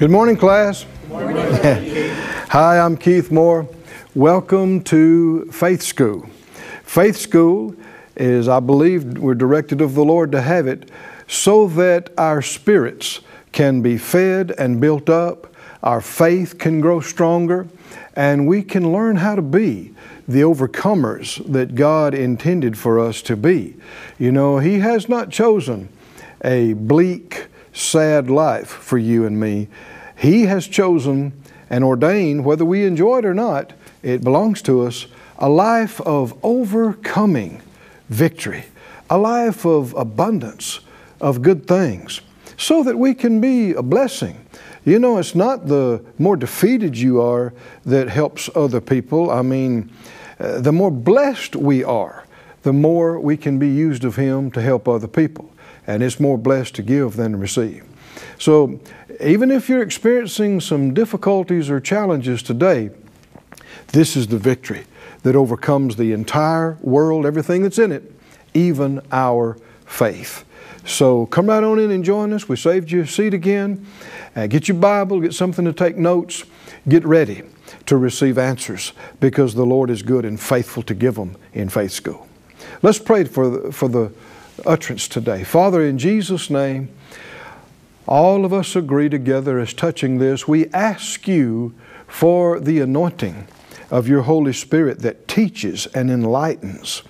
Good morning, class. Morning. Hi, I'm Keith Moore. Welcome to Faith School. Faith School is, I believe, we're directed of the Lord to have it so that our spirits can be fed and built up, our faith can grow stronger, and we can learn how to be the overcomers that God intended for us to be. You know, He has not chosen a bleak, sad life for you and me. He has chosen and ordained, whether we enjoy it or not, it belongs to us, a life of overcoming victory, a life of abundance of good things, so that we can be a blessing. You know, it's not the more defeated you are that helps other people. I mean, uh, the more blessed we are, the more we can be used of Him to help other people. And it's more blessed to give than to receive. So, even if you're experiencing some difficulties or challenges today, this is the victory that overcomes the entire world, everything that's in it, even our faith. So come right on in and join us. We saved you a seat again. Uh, get your Bible, get something to take notes, get ready to receive answers because the Lord is good and faithful to give them in faith school. Let's pray for the, for the utterance today. Father, in Jesus' name, all of us agree together as touching this. We ask you for the anointing of your Holy Spirit that teaches and enlightens.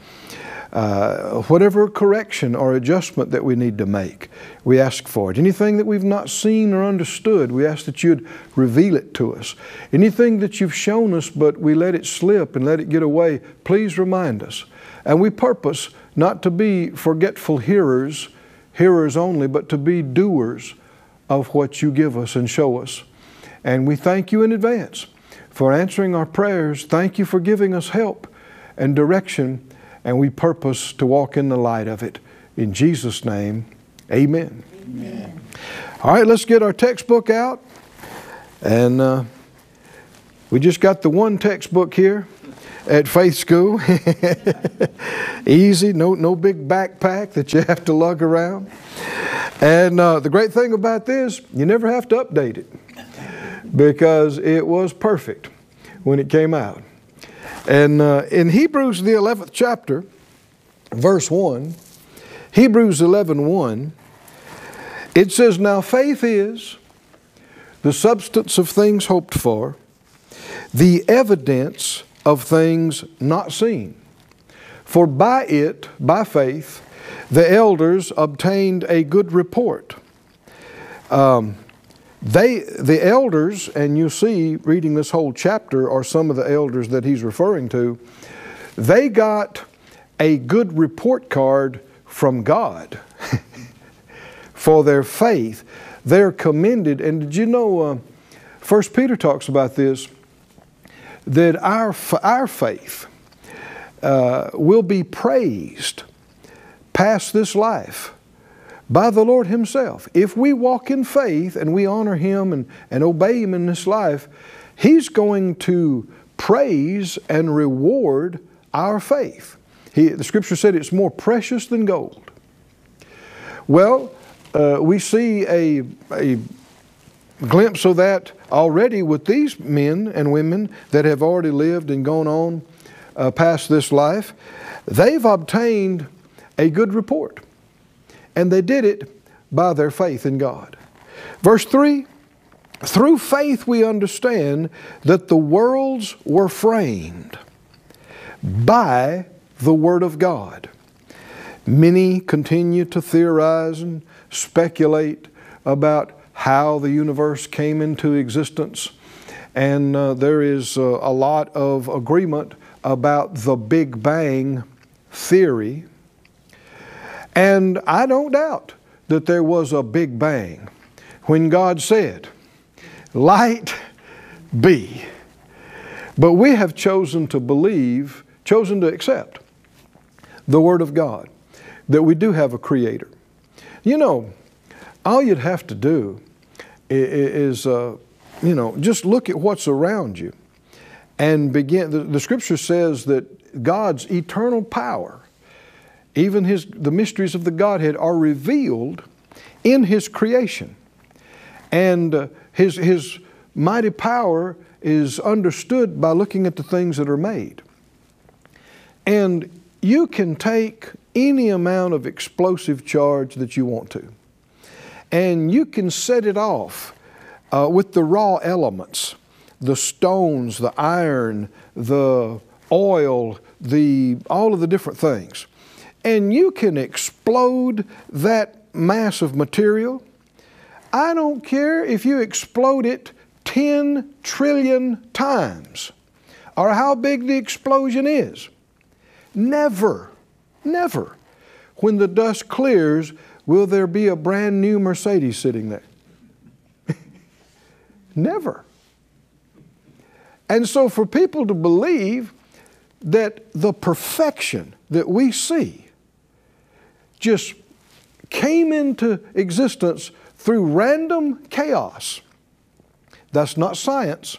Uh, whatever correction or adjustment that we need to make, we ask for it. Anything that we've not seen or understood, we ask that you'd reveal it to us. Anything that you've shown us, but we let it slip and let it get away, please remind us. And we purpose not to be forgetful hearers, hearers only, but to be doers of what you give us and show us. And we thank you in advance for answering our prayers. Thank you for giving us help and direction, and we purpose to walk in the light of it. In Jesus' name, amen. amen. All right, let's get our textbook out. And uh, we just got the one textbook here at Faith School. Easy, no, no big backpack that you have to lug around. And uh, the great thing about this, you never have to update it because it was perfect when it came out. And uh, in Hebrews, the 11th chapter, verse 1, Hebrews 11 1, it says, Now faith is the substance of things hoped for, the evidence of things not seen. For by it, by faith, the elders obtained a good report. Um, they, the elders, and you see, reading this whole chapter, are some of the elders that he's referring to. They got a good report card from God for their faith. They're commended. And did you know, uh, First Peter talks about this, that our, our faith uh, will be praised past this life by the Lord Himself. If we walk in faith and we honor Him and, and obey Him in this life, He's going to praise and reward our faith. He, the Scripture said it's more precious than gold. Well, uh, we see a, a glimpse of that already with these men and women that have already lived and gone on uh, past this life. They've obtained a good report. And they did it by their faith in God. Verse 3 Through faith we understand that the worlds were framed by the Word of God. Many continue to theorize and speculate about how the universe came into existence. And uh, there is uh, a lot of agreement about the Big Bang theory. And I don't doubt that there was a big bang when God said, Light be. But we have chosen to believe, chosen to accept the Word of God, that we do have a Creator. You know, all you'd have to do is, uh, you know, just look at what's around you and begin. The, the Scripture says that God's eternal power even his, the mysteries of the Godhead are revealed in his creation. And uh, his, his mighty power is understood by looking at the things that are made. And you can take any amount of explosive charge that you want to, and you can set it off uh, with the raw elements the stones, the iron, the oil, the, all of the different things. And you can explode that mass of material. I don't care if you explode it 10 trillion times or how big the explosion is. Never, never, when the dust clears, will there be a brand new Mercedes sitting there. never. And so, for people to believe that the perfection that we see just came into existence through random chaos, that's not science.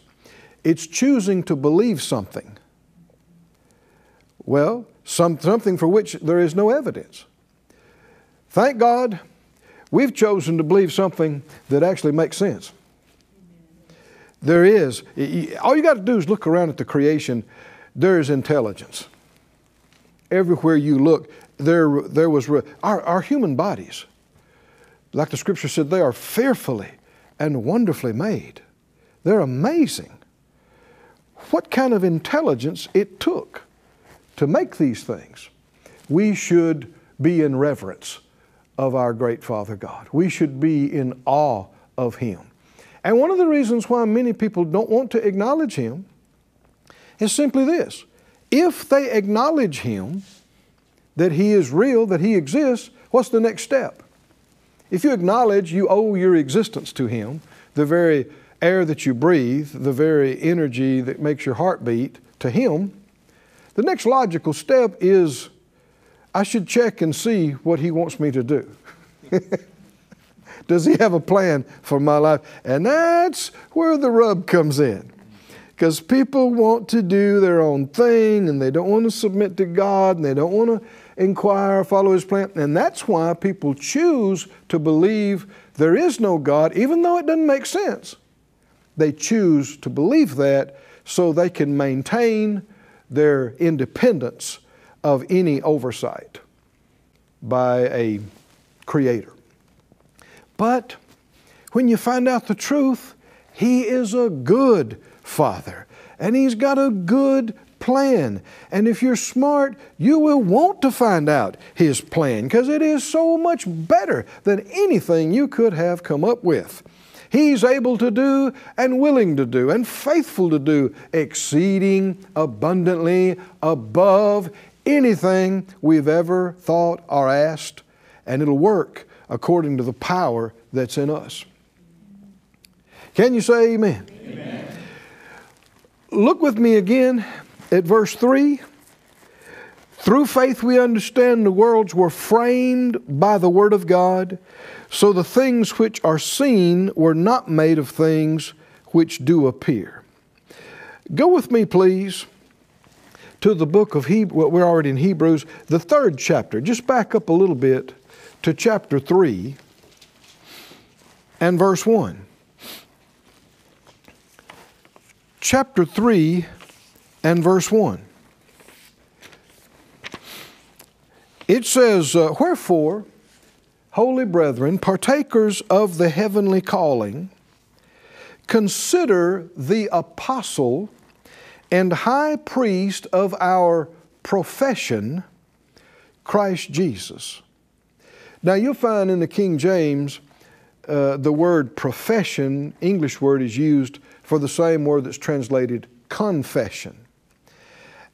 It's choosing to believe something. Well, some, something for which there is no evidence. Thank God we've chosen to believe something that actually makes sense. There is. All you got to do is look around at the creation. There is intelligence. Everywhere you look, there, there was our, our human bodies, like the scripture said, they are fearfully and wonderfully made. They're amazing. What kind of intelligence it took to make these things. We should be in reverence of our great Father God. We should be in awe of Him. And one of the reasons why many people don't want to acknowledge Him is simply this if they acknowledge Him, that He is real, that He exists, what's the next step? If you acknowledge you owe your existence to Him, the very air that you breathe, the very energy that makes your heart beat, to Him, the next logical step is I should check and see what He wants me to do. Does He have a plan for my life? And that's where the rub comes in. Because people want to do their own thing and they don't want to submit to God and they don't want to inquire, follow His plan. And that's why people choose to believe there is no God, even though it doesn't make sense. They choose to believe that so they can maintain their independence of any oversight by a creator. But when you find out the truth, He is a good Father and He's got a good plan. And if you're smart, you will want to find out His plan because it is so much better than anything you could have come up with. He's able to do and willing to do and faithful to do exceeding abundantly above anything we've ever thought or asked, and it'll work according to the power that's in us. Can you say amen? amen? Look with me again at verse 3. Through faith, we understand the worlds were framed by the Word of God, so the things which are seen were not made of things which do appear. Go with me, please, to the book of Hebrews. Well, we're already in Hebrews, the third chapter. Just back up a little bit to chapter 3 and verse 1. Chapter 3 and verse 1. It says, uh, Wherefore, holy brethren, partakers of the heavenly calling, consider the apostle and high priest of our profession, Christ Jesus. Now you'll find in the King James uh, the word profession, English word, is used for the same word that's translated confession.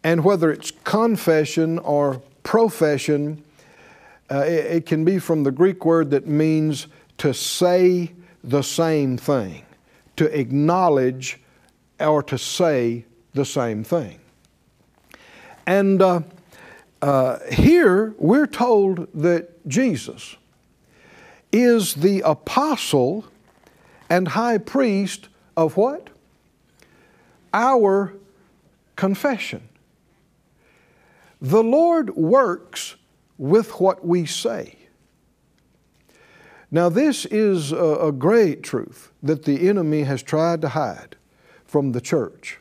And whether it's confession or profession, uh, it, it can be from the Greek word that means to say the same thing, to acknowledge or to say the same thing. And uh, uh, here we're told that Jesus is the apostle and high priest of what? Our confession. The Lord works with what we say. Now, this is a, a great truth that the enemy has tried to hide from the church.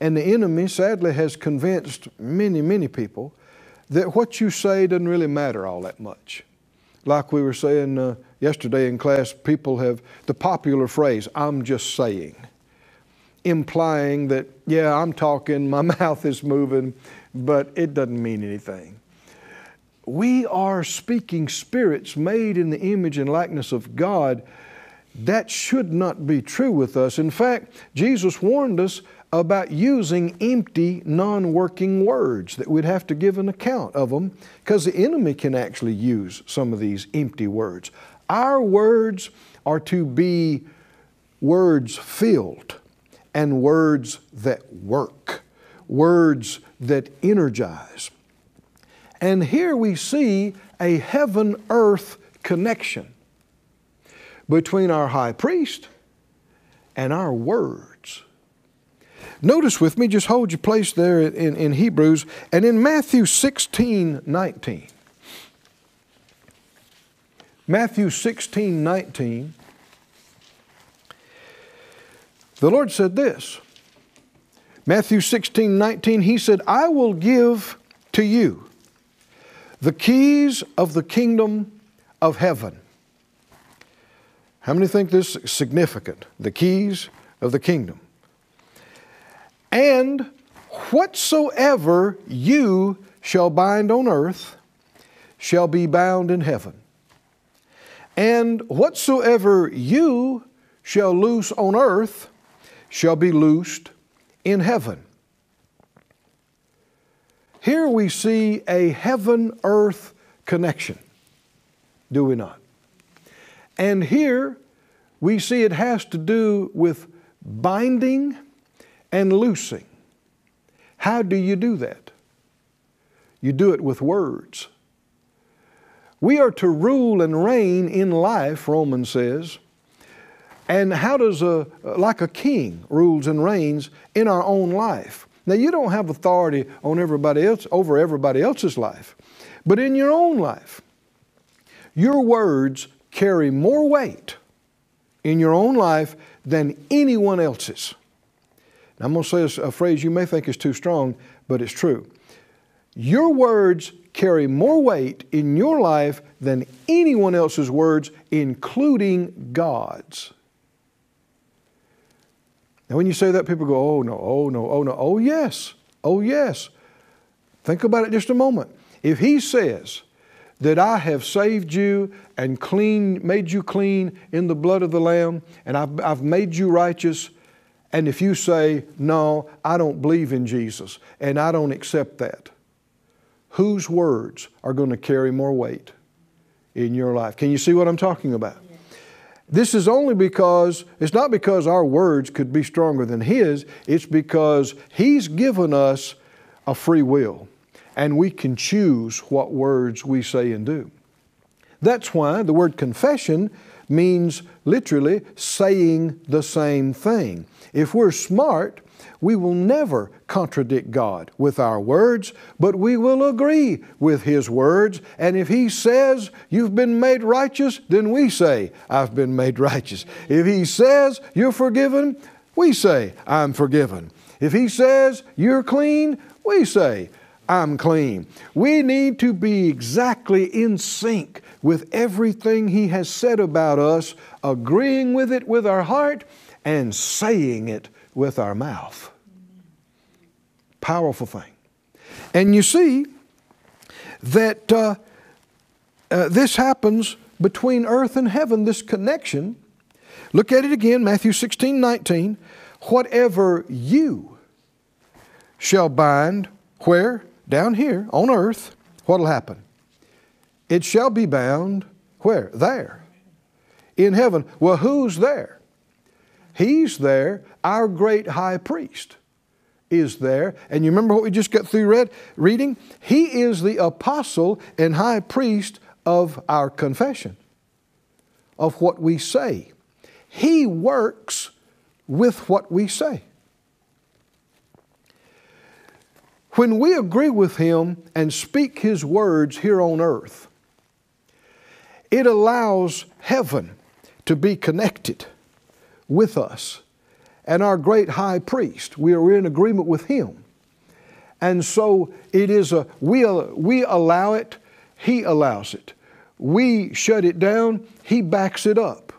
And the enemy sadly has convinced many, many people that what you say doesn't really matter all that much. Like we were saying uh, yesterday in class, people have the popular phrase, I'm just saying, implying that, yeah, I'm talking, my mouth is moving, but it doesn't mean anything. We are speaking spirits made in the image and likeness of God. That should not be true with us. In fact, Jesus warned us about using empty, non working words, that we'd have to give an account of them, because the enemy can actually use some of these empty words. Our words are to be words filled and words that work, words that energize. And here we see a heaven earth connection between our high priest and our words. Notice with me, just hold your place there in, in Hebrews and in Matthew 16 19. Matthew 16 19, the Lord said this. Matthew 16 19, He said, I will give to you the keys of the kingdom of heaven. How many think this is significant? The keys of the kingdom. And whatsoever you shall bind on earth shall be bound in heaven. And whatsoever you shall loose on earth shall be loosed in heaven. Here we see a heaven earth connection, do we not? And here we see it has to do with binding and loosing. How do you do that? You do it with words. We are to rule and reign in life, Romans says. And how does a, like a king rules and reigns in our own life? Now, you don't have authority on everybody else, over everybody else's life, but in your own life, your words carry more weight in your own life than anyone else's. Now, I'm going to say a phrase you may think is too strong, but it's true. Your words carry more weight in your life than anyone else's words, including God's. Now, when you say that, people go, oh no, oh no, oh no, oh yes, oh yes. Think about it just a moment. If He says that I have saved you and clean, made you clean in the blood of the Lamb, and I've, I've made you righteous, and if you say, no, I don't believe in Jesus and I don't accept that, whose words are going to carry more weight in your life? Can you see what I'm talking about? This is only because, it's not because our words could be stronger than His, it's because He's given us a free will and we can choose what words we say and do. That's why the word confession means literally saying the same thing. If we're smart, we will never contradict God with our words, but we will agree with His words. And if He says, You've been made righteous, then we say, I've been made righteous. If He says, You're forgiven, we say, I'm forgiven. If He says, You're clean, we say, I'm clean. We need to be exactly in sync with everything He has said about us, agreeing with it with our heart and saying it with our mouth. Powerful thing. And you see that uh, uh, this happens between earth and heaven, this connection. Look at it again, Matthew 16, 19. Whatever you shall bind, where? Down here on earth, what'll happen? It shall be bound, where? There. In heaven. Well, who's there? He's there. Our great high priest is there. And you remember what we just got through read, reading? He is the apostle and high priest of our confession, of what we say. He works with what we say. When we agree with Him and speak His words here on earth, it allows heaven to be connected with us. And our great high priest, we are in agreement with him. And so it is a, we, we allow it, he allows it. We shut it down, he backs it up.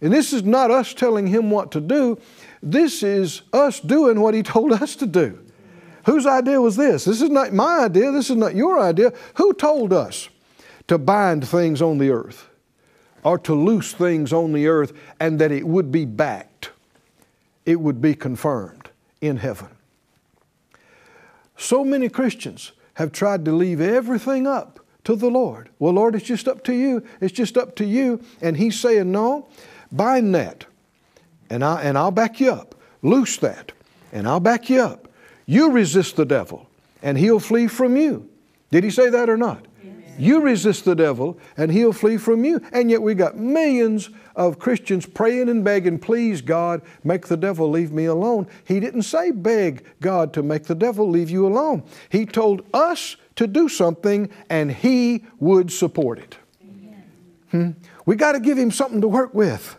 And this is not us telling him what to do, this is us doing what he told us to do. Whose idea was this? This is not my idea, this is not your idea. Who told us to bind things on the earth or to loose things on the earth and that it would be backed? It would be confirmed in heaven. So many Christians have tried to leave everything up to the Lord. Well, Lord, it's just up to you. It's just up to you. And He's saying, No, bind that, and, I, and I'll back you up. Loose that, and I'll back you up. You resist the devil, and he'll flee from you. Did He say that or not? You resist the devil and he'll flee from you. And yet we got millions of Christians praying and begging, please God, make the devil leave me alone. He didn't say beg God to make the devil leave you alone. He told us to do something and he would support it. Hmm? We got to give him something to work with.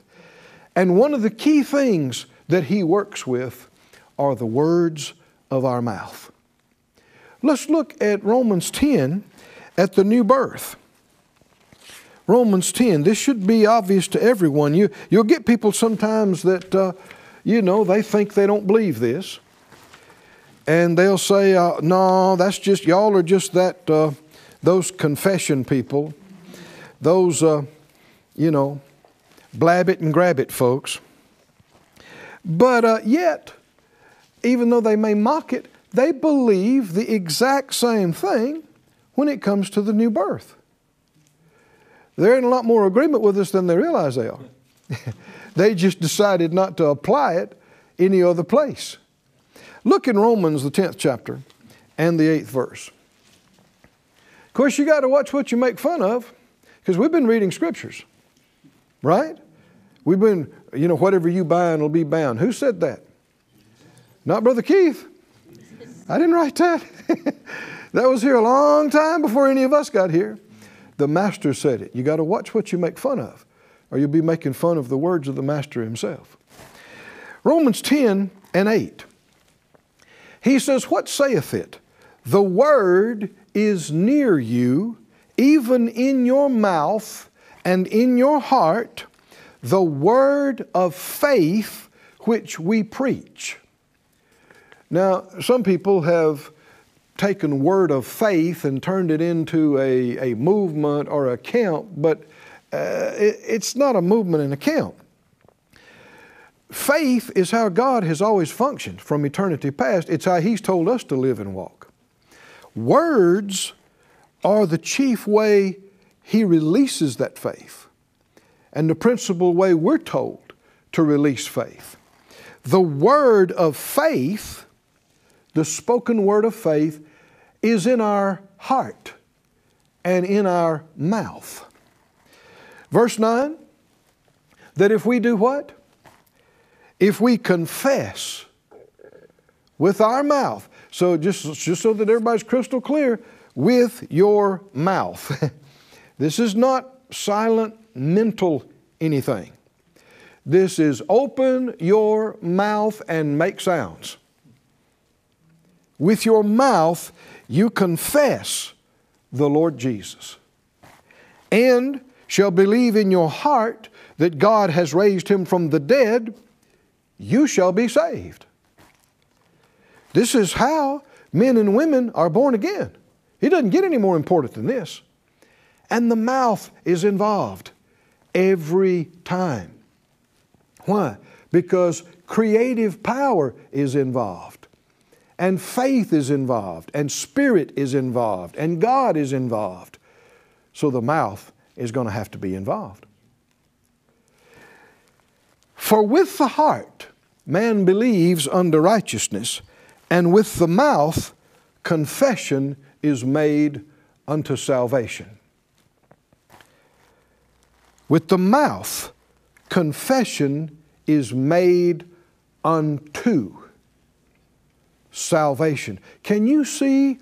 And one of the key things that he works with are the words of our mouth. Let's look at Romans 10 at the new birth. Romans 10, this should be obvious to everyone. You, you'll get people sometimes that, uh, you know, they think they don't believe this. And they'll say, uh, no, that's just, y'all are just that, uh, those confession people, those, uh, you know, blab it and grab it folks. But uh, yet, even though they may mock it, they believe the exact same thing when it comes to the new birth. They're in a lot more agreement with us than they realize they are. they just decided not to apply it any other place. Look in Romans, the 10th chapter, and the 8th verse. Of course, you got to watch what you make fun of because we've been reading scriptures, right? We've been, you know, whatever you bind will be bound. Who said that? Not Brother Keith. I didn't write that. That was here a long time before any of us got here. The Master said it. You got to watch what you make fun of, or you'll be making fun of the words of the Master himself. Romans 10 and 8. He says, What saith it? The word is near you, even in your mouth and in your heart, the word of faith which we preach. Now, some people have taken word of faith and turned it into a, a movement or a camp, but uh, it, it's not a movement and a camp. Faith is how God has always functioned from eternity past. It's how He's told us to live and walk. Words are the chief way He releases that faith and the principal way we're told to release faith. The word of faith the spoken word of faith is in our heart and in our mouth. Verse 9 that if we do what? If we confess with our mouth, so just, just so that everybody's crystal clear, with your mouth. this is not silent mental anything. This is open your mouth and make sounds with your mouth you confess the Lord Jesus, and shall believe in your heart that God has raised him from the dead, you shall be saved. This is how men and women are born again. It doesn't get any more important than this. And the mouth is involved every time. Why? Because creative power is involved and faith is involved, and spirit is involved, and God is involved. So the mouth is going to have to be involved. For with the heart man believes unto righteousness, and with the mouth confession is made unto salvation. With the mouth confession is made unto salvation. Can you see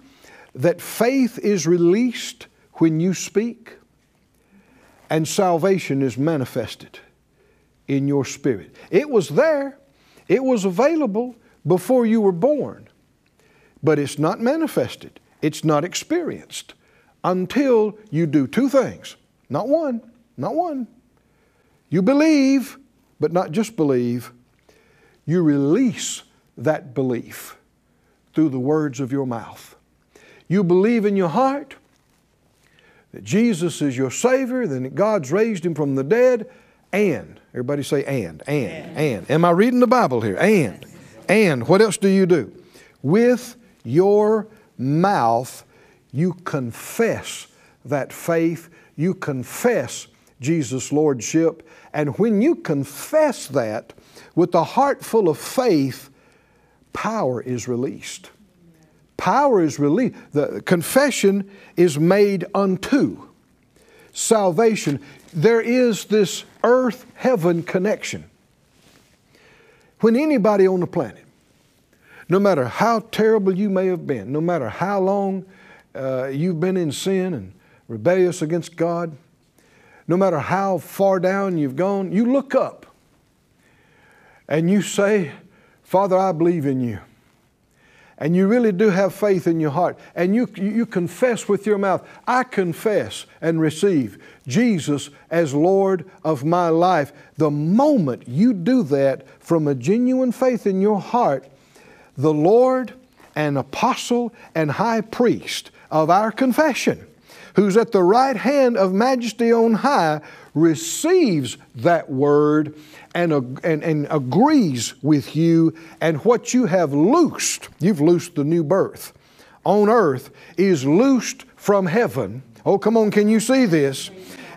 that faith is released when you speak? and salvation is manifested in your spirit. It was there, it was available before you were born, but it's not manifested, it's not experienced until you do two things. Not one, not one. You believe, but not just believe, you release that belief through the words of your mouth. You believe in your heart that Jesus is your Savior, then that God's raised Him from the dead, and, everybody say and, and, and. and. Am I reading the Bible here? And, and, what else do you do? With your mouth, you confess that faith, you confess Jesus' Lordship, and when you confess that with a heart full of faith, power is released. Power is released. The confession is made unto salvation. There is this earth heaven connection. When anybody on the planet, no matter how terrible you may have been, no matter how long uh, you've been in sin and rebellious against God, no matter how far down you've gone, you look up and you say, Father, I believe in you. And you really do have faith in your heart. And you, you confess with your mouth, I confess and receive Jesus as Lord of my life. The moment you do that from a genuine faith in your heart, the Lord and apostle and high priest of our confession, who's at the right hand of majesty on high, receives that word and, and, and agrees with you, and what you have loosed, you've loosed the new birth on earth, is loosed from heaven. Oh, come on, can you see this?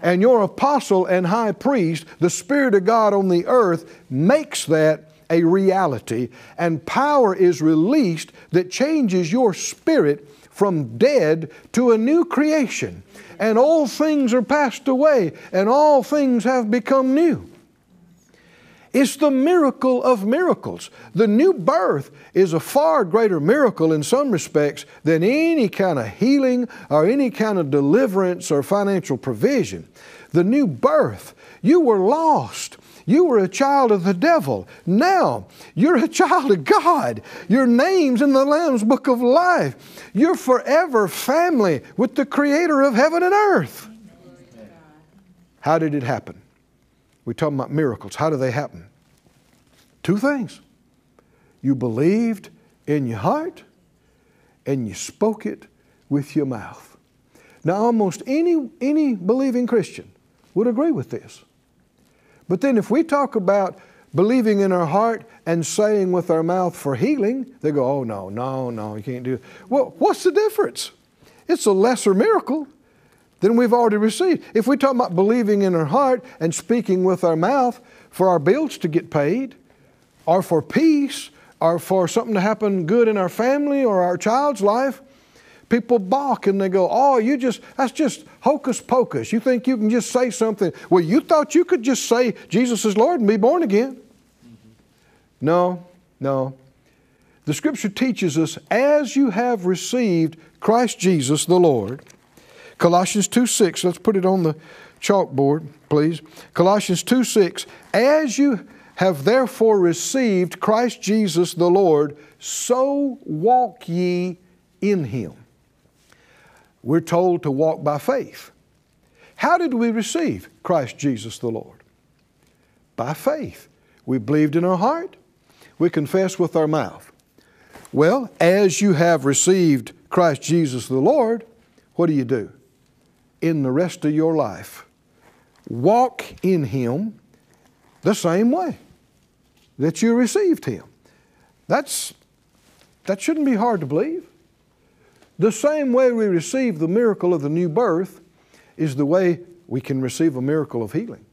And your apostle and high priest, the Spirit of God on the earth, makes that a reality, and power is released that changes your spirit from dead to a new creation. And all things are passed away, and all things have become new. It's the miracle of miracles. The new birth is a far greater miracle in some respects than any kind of healing or any kind of deliverance or financial provision. The new birth, you were lost. You were a child of the devil. Now you're a child of God. Your name's in the Lamb's book of life. You're forever family with the Creator of heaven and earth. How did it happen? We're talking about miracles. How do they happen? Two things. You believed in your heart and you spoke it with your mouth. Now, almost any, any believing Christian would agree with this. But then if we talk about believing in our heart and saying with our mouth for healing, they go, oh, no, no, no, you can't do it. Well, what's the difference? It's a lesser miracle than we've already received. If we talk about believing in our heart and speaking with our mouth for our bills to get paid, or for peace, or for something to happen good in our family or our child's life, people balk and they go, Oh, you just, that's just hocus pocus. You think you can just say something. Well, you thought you could just say Jesus is Lord and be born again. Mm-hmm. No, no. The scripture teaches us as you have received Christ Jesus the Lord. Colossians 2 6, let's put it on the chalkboard, please. Colossians 2 6, as you have therefore received Christ Jesus the Lord, so walk ye in him. We're told to walk by faith. How did we receive Christ Jesus the Lord? By faith. We believed in our heart, we confessed with our mouth. Well, as you have received Christ Jesus the Lord, what do you do? In the rest of your life, walk in Him the same way that you received Him. That's, that shouldn't be hard to believe. The same way we receive the miracle of the new birth is the way we can receive a miracle of healing.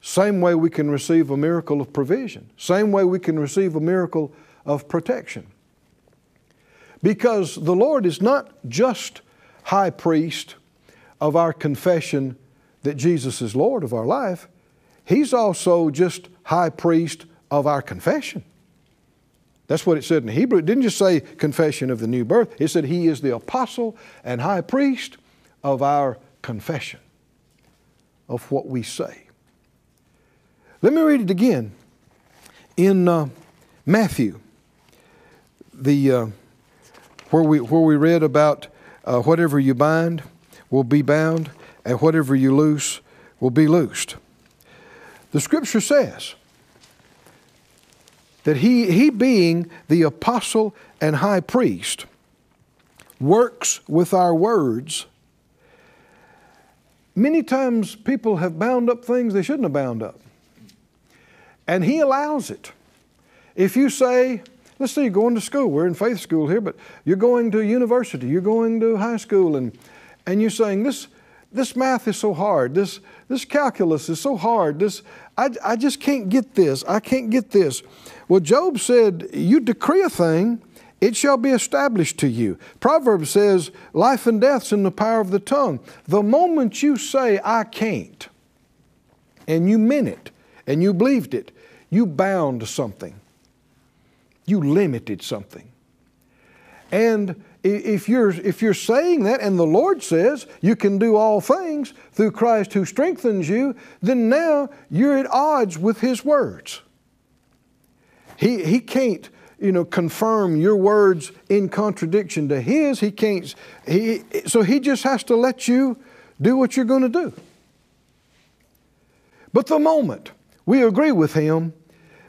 Same way we can receive a miracle of provision. Same way we can receive a miracle of protection. Because the Lord is not just high priest of our confession that Jesus is Lord of our life, He's also just high priest of our confession. That's what it said in Hebrew. It didn't just say confession of the new birth, it said He is the apostle and high priest of our confession. of what we say. Let me read it again in uh, Matthew, the, uh, where, we, where we read about uh, whatever you bind will be bound, and whatever you loose will be loosed. The scripture says that he, he being the apostle and high priest, works with our words. Many times people have bound up things they shouldn't have bound up. And he allows it. If you say, let's say you're going to school, we're in faith school here, but you're going to university, you're going to high school, and, and you're saying, this, this math is so hard, this, this calculus is so hard, this, I, I just can't get this, I can't get this. Well, Job said, You decree a thing, it shall be established to you. Proverbs says, Life and death's in the power of the tongue. The moment you say, I can't, and you meant it, and you believed it, you bound something. You limited something. And if you're, if you're saying that, and the Lord says you can do all things through Christ who strengthens you, then now you're at odds with His words. He, he can't, you know, confirm your words in contradiction to His. He can't, he, so He just has to let you do what you're going to do. But the moment we agree with Him,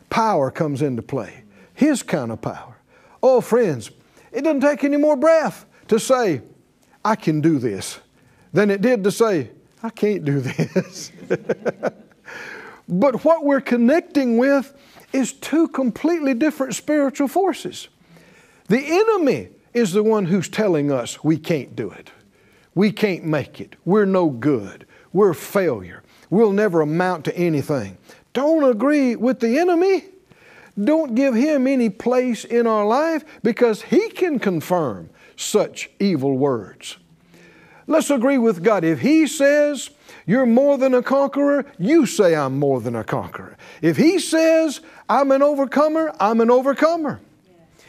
power comes into play. His kind of power. Oh, friends, it doesn't take any more breath to say, I can do this, than it did to say, I can't do this. but what we're connecting with is two completely different spiritual forces. The enemy is the one who's telling us we can't do it. We can't make it. We're no good. We're a failure. We'll never amount to anything. Don't agree with the enemy. Don't give him any place in our life because he can confirm such evil words. Let's agree with God. If he says, you're more than a conqueror, you say, I'm more than a conqueror. If he says, I'm an overcomer, I'm an overcomer.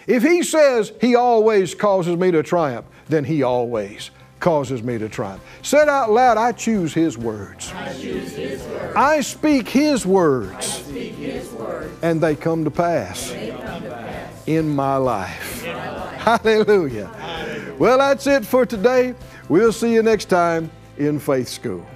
If he says, he always causes me to triumph, then he always causes me to triumph. Said out loud, I choose His words. I, his words. I speak His words. Speak his words. And they come to pass, come to pass. In, my life. in my life. Hallelujah. Hallelujah. Well, that's it for today. We'll see you next time in Faith School.